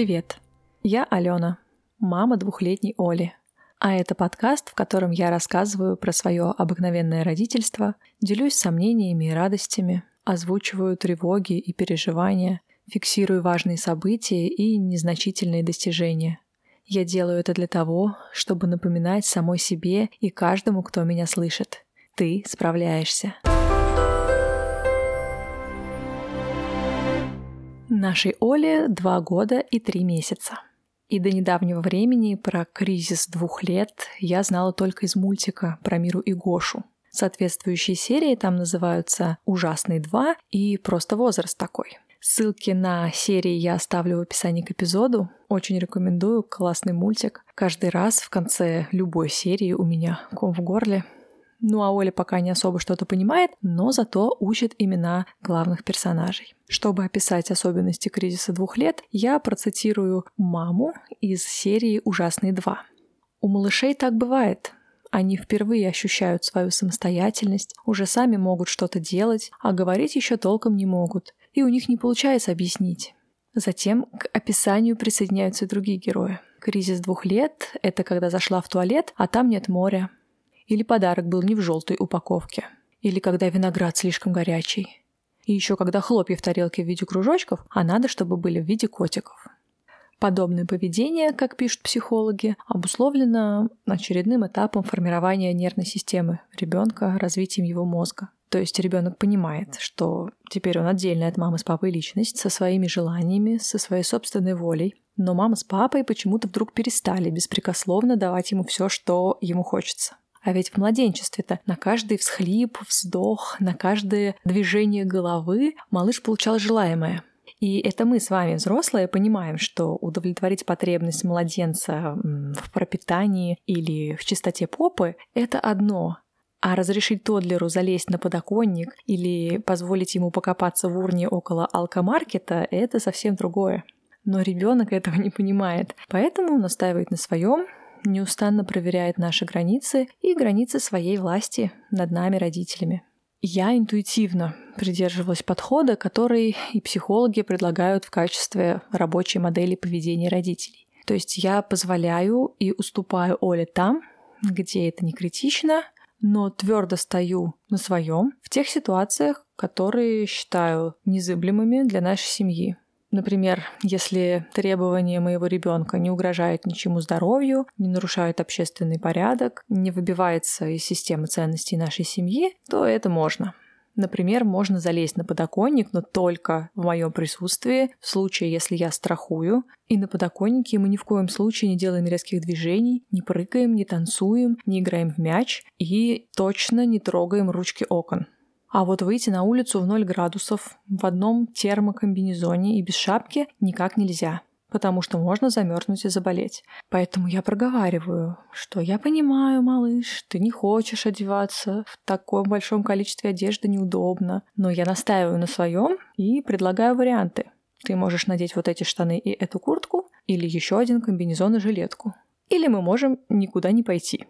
Привет! Я Алена, мама двухлетней Оли. А это подкаст, в котором я рассказываю про свое обыкновенное родительство, делюсь сомнениями и радостями, озвучиваю тревоги и переживания, фиксирую важные события и незначительные достижения. Я делаю это для того, чтобы напоминать самой себе и каждому, кто меня слышит. Ты справляешься. Нашей Оле два года и три месяца. И до недавнего времени про кризис двух лет я знала только из мультика про Миру и Гошу. Соответствующие серии там называются «Ужасный 2» и «Просто возраст такой». Ссылки на серии я оставлю в описании к эпизоду. Очень рекомендую, классный мультик. Каждый раз в конце любой серии у меня ком в горле, ну а Оля пока не особо что-то понимает, но зато учит имена главных персонажей. Чтобы описать особенности кризиса двух лет, я процитирую маму из серии «Ужасные два». У малышей так бывает. Они впервые ощущают свою самостоятельность, уже сами могут что-то делать, а говорить еще толком не могут, и у них не получается объяснить. Затем к описанию присоединяются другие герои. Кризис двух лет — это когда зашла в туалет, а там нет моря, или подарок был не в желтой упаковке. Или когда виноград слишком горячий. И еще когда хлопья в тарелке в виде кружочков, а надо, чтобы были в виде котиков. Подобное поведение, как пишут психологи, обусловлено очередным этапом формирования нервной системы ребенка, развитием его мозга. То есть ребенок понимает, что теперь он отдельная от мамы с папой личность, со своими желаниями, со своей собственной волей. Но мама с папой почему-то вдруг перестали беспрекословно давать ему все, что ему хочется. А ведь в младенчестве-то на каждый всхлип, вздох, на каждое движение головы малыш получал желаемое. И это мы с вами, взрослые, понимаем, что удовлетворить потребность младенца в пропитании или в чистоте попы — это одно, а разрешить Тодлеру залезть на подоконник или позволить ему покопаться в урне около алкомаркета — это совсем другое. Но ребенок этого не понимает, поэтому настаивает на своем, неустанно проверяет наши границы и границы своей власти над нами, родителями. Я интуитивно придерживалась подхода, который и психологи предлагают в качестве рабочей модели поведения родителей. То есть я позволяю и уступаю Оле там, где это не критично, но твердо стою на своем в тех ситуациях, которые считаю незыблемыми для нашей семьи. Например, если требования моего ребенка не угрожают ничему здоровью, не нарушают общественный порядок, не выбивается из системы ценностей нашей семьи, то это можно. Например, можно залезть на подоконник, но только в моем присутствии, в случае, если я страхую. И на подоконнике мы ни в коем случае не делаем резких движений, не прыгаем, не танцуем, не играем в мяч и точно не трогаем ручки окон. А вот выйти на улицу в 0 градусов в одном термокомбинезоне и без шапки никак нельзя, потому что можно замерзнуть и заболеть. Поэтому я проговариваю, что я понимаю, малыш, ты не хочешь одеваться, в таком большом количестве одежды неудобно, но я настаиваю на своем и предлагаю варианты. Ты можешь надеть вот эти штаны и эту куртку, или еще один комбинезон и жилетку. Или мы можем никуда не пойти.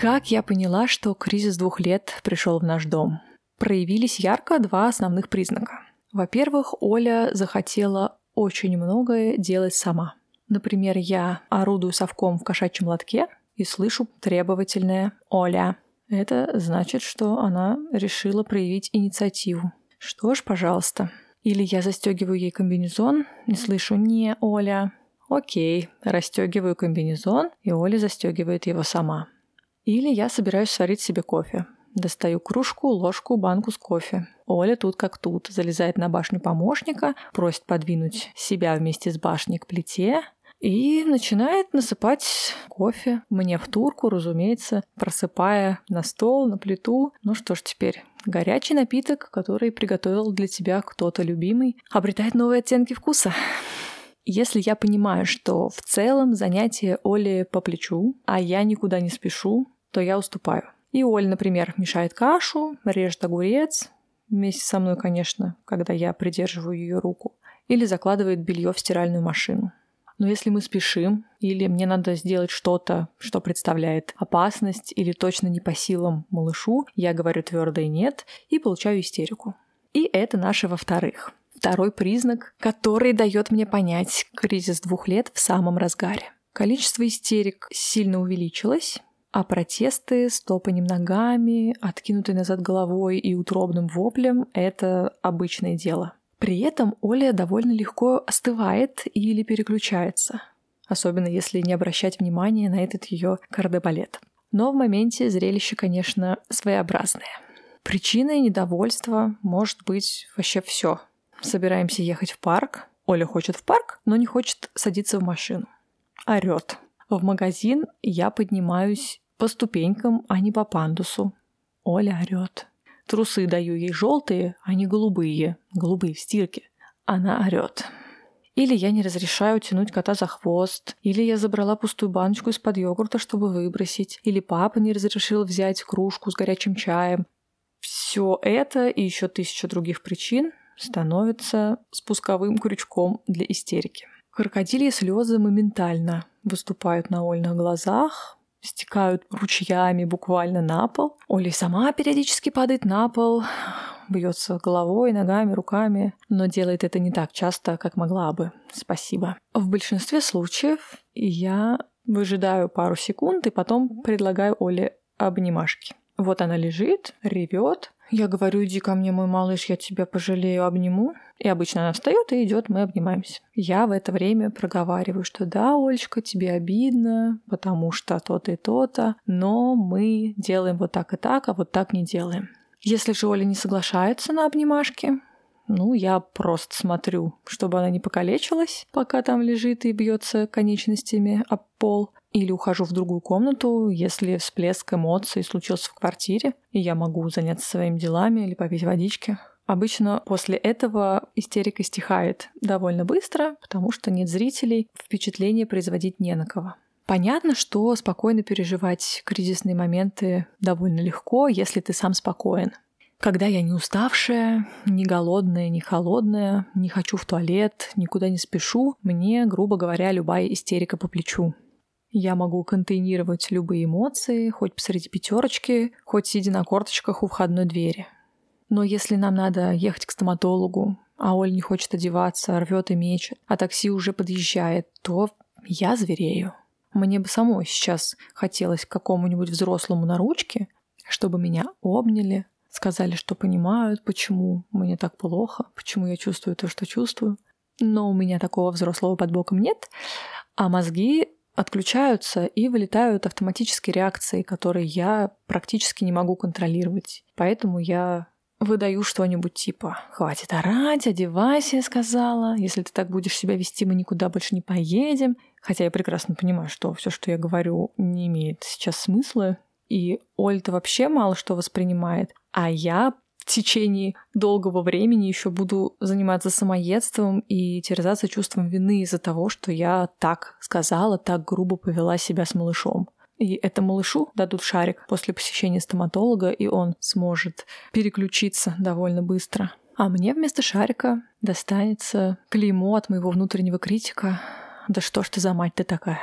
Как я поняла, что кризис двух лет пришел в наш дом? Проявились ярко два основных признака. Во-первых, Оля захотела очень многое делать сама. Например, я орудую совком в кошачьем лотке и слышу требовательное «Оля». Это значит, что она решила проявить инициативу. Что ж, пожалуйста. Или я застегиваю ей комбинезон и слышу «Не, Оля». Окей, расстегиваю комбинезон, и Оля застегивает его сама. Или я собираюсь сварить себе кофе. Достаю кружку, ложку, банку с кофе. Оля тут как тут, залезает на башню помощника, просит подвинуть себя вместе с башней к плите и начинает насыпать кофе мне в турку, разумеется, просыпая на стол, на плиту. Ну что ж теперь, горячий напиток, который приготовил для тебя кто-то любимый, обретает новые оттенки вкуса. Если я понимаю, что в целом занятие Оли по плечу, а я никуда не спешу, то я уступаю. И Оля, например, мешает кашу, режет огурец, вместе со мной, конечно, когда я придерживаю ее руку, или закладывает белье в стиральную машину. Но если мы спешим, или мне надо сделать что-то, что представляет опасность или точно не по силам малышу, я говорю твердое нет и получаю истерику. И это наше во-вторых. Второй признак, который дает мне понять кризис двух лет в самом разгаре. Количество истерик сильно увеличилось, а протесты с топанием ногами, откинутой назад головой и утробным воплем — это обычное дело. При этом Оля довольно легко остывает или переключается, особенно если не обращать внимания на этот ее кардебалет. Но в моменте зрелище, конечно, своеобразное. Причиной недовольства может быть вообще все. Собираемся ехать в парк. Оля хочет в парк, но не хочет садиться в машину. Орет. В магазин я поднимаюсь по ступенькам, а не по пандусу. Оля орет. Трусы даю ей желтые, а не голубые. Голубые в стирке. Она орет. Или я не разрешаю тянуть кота за хвост, или я забрала пустую баночку из-под йогурта, чтобы выбросить, или папа не разрешил взять кружку с горячим чаем. Все это и еще тысяча других причин становится спусковым крючком для истерики. Крокодильи слезы моментально выступают на Ольных глазах, стекают ручьями буквально на пол. Оля сама периодически падает на пол, бьется головой, ногами, руками, но делает это не так часто, как могла бы. Спасибо. В большинстве случаев я выжидаю пару секунд и потом предлагаю Оле обнимашки. Вот она лежит, ревет, я говорю, иди ко мне, мой малыш, я тебя пожалею, обниму. И обычно она встает и идет, мы обнимаемся. Я в это время проговариваю, что да, Олечка, тебе обидно, потому что то-то и то-то, но мы делаем вот так и так, а вот так не делаем. Если же Оля не соглашается на обнимашки, ну, я просто смотрю, чтобы она не покалечилась, пока там лежит и бьется конечностями об пол или ухожу в другую комнату, если всплеск эмоций случился в квартире, и я могу заняться своими делами или попить водички. Обычно после этого истерика стихает довольно быстро, потому что нет зрителей, впечатление производить не на кого. Понятно, что спокойно переживать кризисные моменты довольно легко, если ты сам спокоен. Когда я не уставшая, не голодная, не холодная, не хочу в туалет, никуда не спешу, мне, грубо говоря, любая истерика по плечу. Я могу контейнировать любые эмоции, хоть посреди пятерочки, хоть сидя на корточках у входной двери. Но если нам надо ехать к стоматологу, а Оль не хочет одеваться, рвет и мечет, а такси уже подъезжает, то я зверею. Мне бы самой сейчас хотелось к какому-нибудь взрослому на ручке, чтобы меня обняли, сказали, что понимают, почему мне так плохо, почему я чувствую то, что чувствую. Но у меня такого взрослого под боком нет, а мозги отключаются и вылетают автоматические реакции, которые я практически не могу контролировать. Поэтому я выдаю что-нибудь типа «Хватит орать, одевайся», я сказала. «Если ты так будешь себя вести, мы никуда больше не поедем». Хотя я прекрасно понимаю, что все, что я говорю, не имеет сейчас смысла. И Оль-то вообще мало что воспринимает. А я течение долгого времени еще буду заниматься самоедством и терзаться чувством вины из-за того, что я так сказала, так грубо повела себя с малышом. И это малышу дадут шарик после посещения стоматолога, и он сможет переключиться довольно быстро. А мне вместо шарика достанется клеймо от моего внутреннего критика. Да что ж ты за мать ты такая?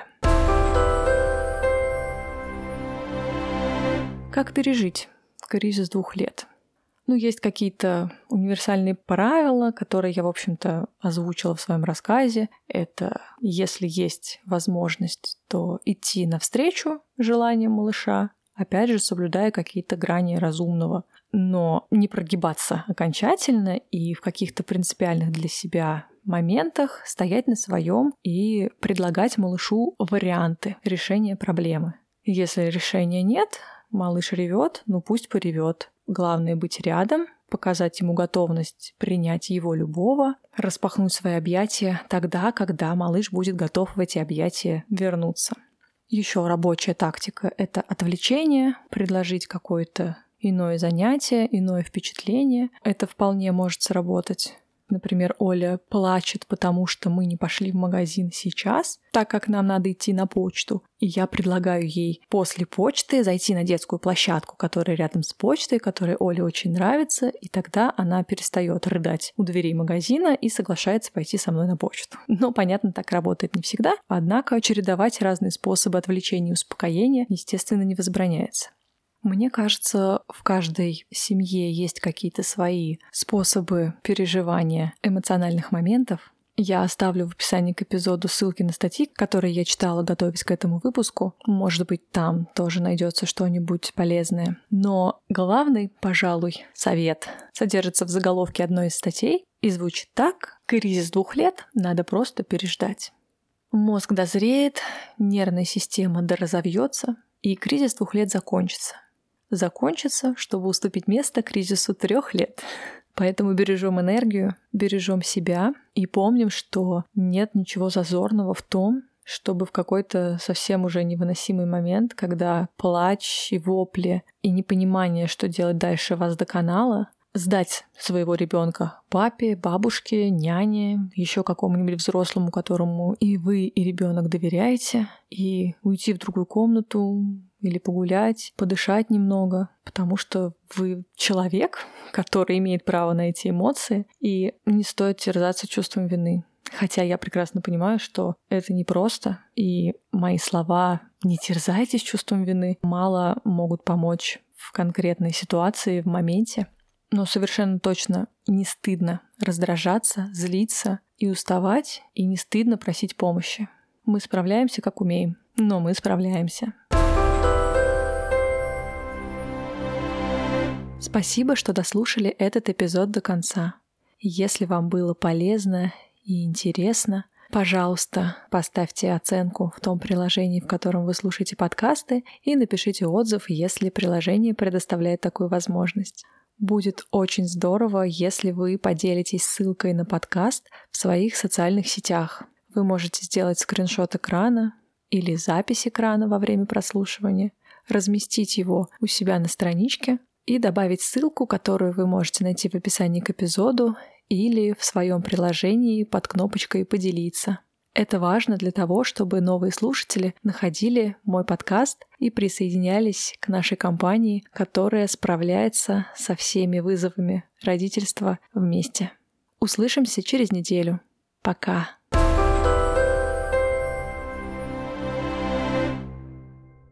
Как пережить кризис двух лет? Ну, есть какие-то универсальные правила, которые я, в общем-то, озвучила в своем рассказе. Это если есть возможность, то идти навстречу желаниям малыша, опять же, соблюдая какие-то грани разумного, но не прогибаться окончательно и в каких-то принципиальных для себя моментах стоять на своем и предлагать малышу варианты решения проблемы. Если решения нет, малыш ревет, ну пусть поревет. Главное быть рядом, показать ему готовность принять его любого, распахнуть свои объятия тогда, когда малыш будет готов в эти объятия вернуться. Еще рабочая тактика — это отвлечение, предложить какое-то иное занятие, иное впечатление. Это вполне может сработать. Например, Оля плачет, потому что мы не пошли в магазин сейчас, так как нам надо идти на почту. И я предлагаю ей после почты зайти на детскую площадку, которая рядом с почтой, которая Оле очень нравится, и тогда она перестает рыдать у дверей магазина и соглашается пойти со мной на почту. Но, понятно, так работает не всегда, однако чередовать разные способы отвлечения и успокоения, естественно, не возбраняется. Мне кажется, в каждой семье есть какие-то свои способы переживания эмоциональных моментов. Я оставлю в описании к эпизоду ссылки на статьи, которые я читала, готовясь к этому выпуску. Может быть, там тоже найдется что-нибудь полезное. Но главный, пожалуй, совет содержится в заголовке одной из статей и звучит так. Кризис двух лет надо просто переждать. Мозг дозреет, нервная система доразовьется, и кризис двух лет закончится. Закончится, чтобы уступить место кризису трех лет. Поэтому бережем энергию, бережем себя и помним, что нет ничего зазорного в том, чтобы в какой-то совсем уже невыносимый момент, когда плач и вопли и непонимание, что делать дальше вас доконало, сдать своего ребенка папе, бабушке, няне, еще какому-нибудь взрослому, которому и вы, и ребенок доверяете, и уйти в другую комнату, или погулять, подышать немного, потому что вы человек, который имеет право на эти эмоции, и не стоит терзаться чувством вины. Хотя я прекрасно понимаю, что это непросто, и мои слова «не терзайтесь чувством вины» мало могут помочь в конкретной ситуации, в моменте. Но совершенно точно не стыдно раздражаться, злиться и уставать, и не стыдно просить помощи. Мы справляемся, как умеем, но мы справляемся. Спасибо, что дослушали этот эпизод до конца. Если вам было полезно и интересно, пожалуйста, поставьте оценку в том приложении, в котором вы слушаете подкасты, и напишите отзыв, если приложение предоставляет такую возможность. Будет очень здорово, если вы поделитесь ссылкой на подкаст в своих социальных сетях. Вы можете сделать скриншот экрана или запись экрана во время прослушивания, разместить его у себя на страничке, и добавить ссылку, которую вы можете найти в описании к эпизоду или в своем приложении под кнопочкой «Поделиться». Это важно для того, чтобы новые слушатели находили мой подкаст и присоединялись к нашей компании, которая справляется со всеми вызовами родительства вместе. Услышимся через неделю. Пока.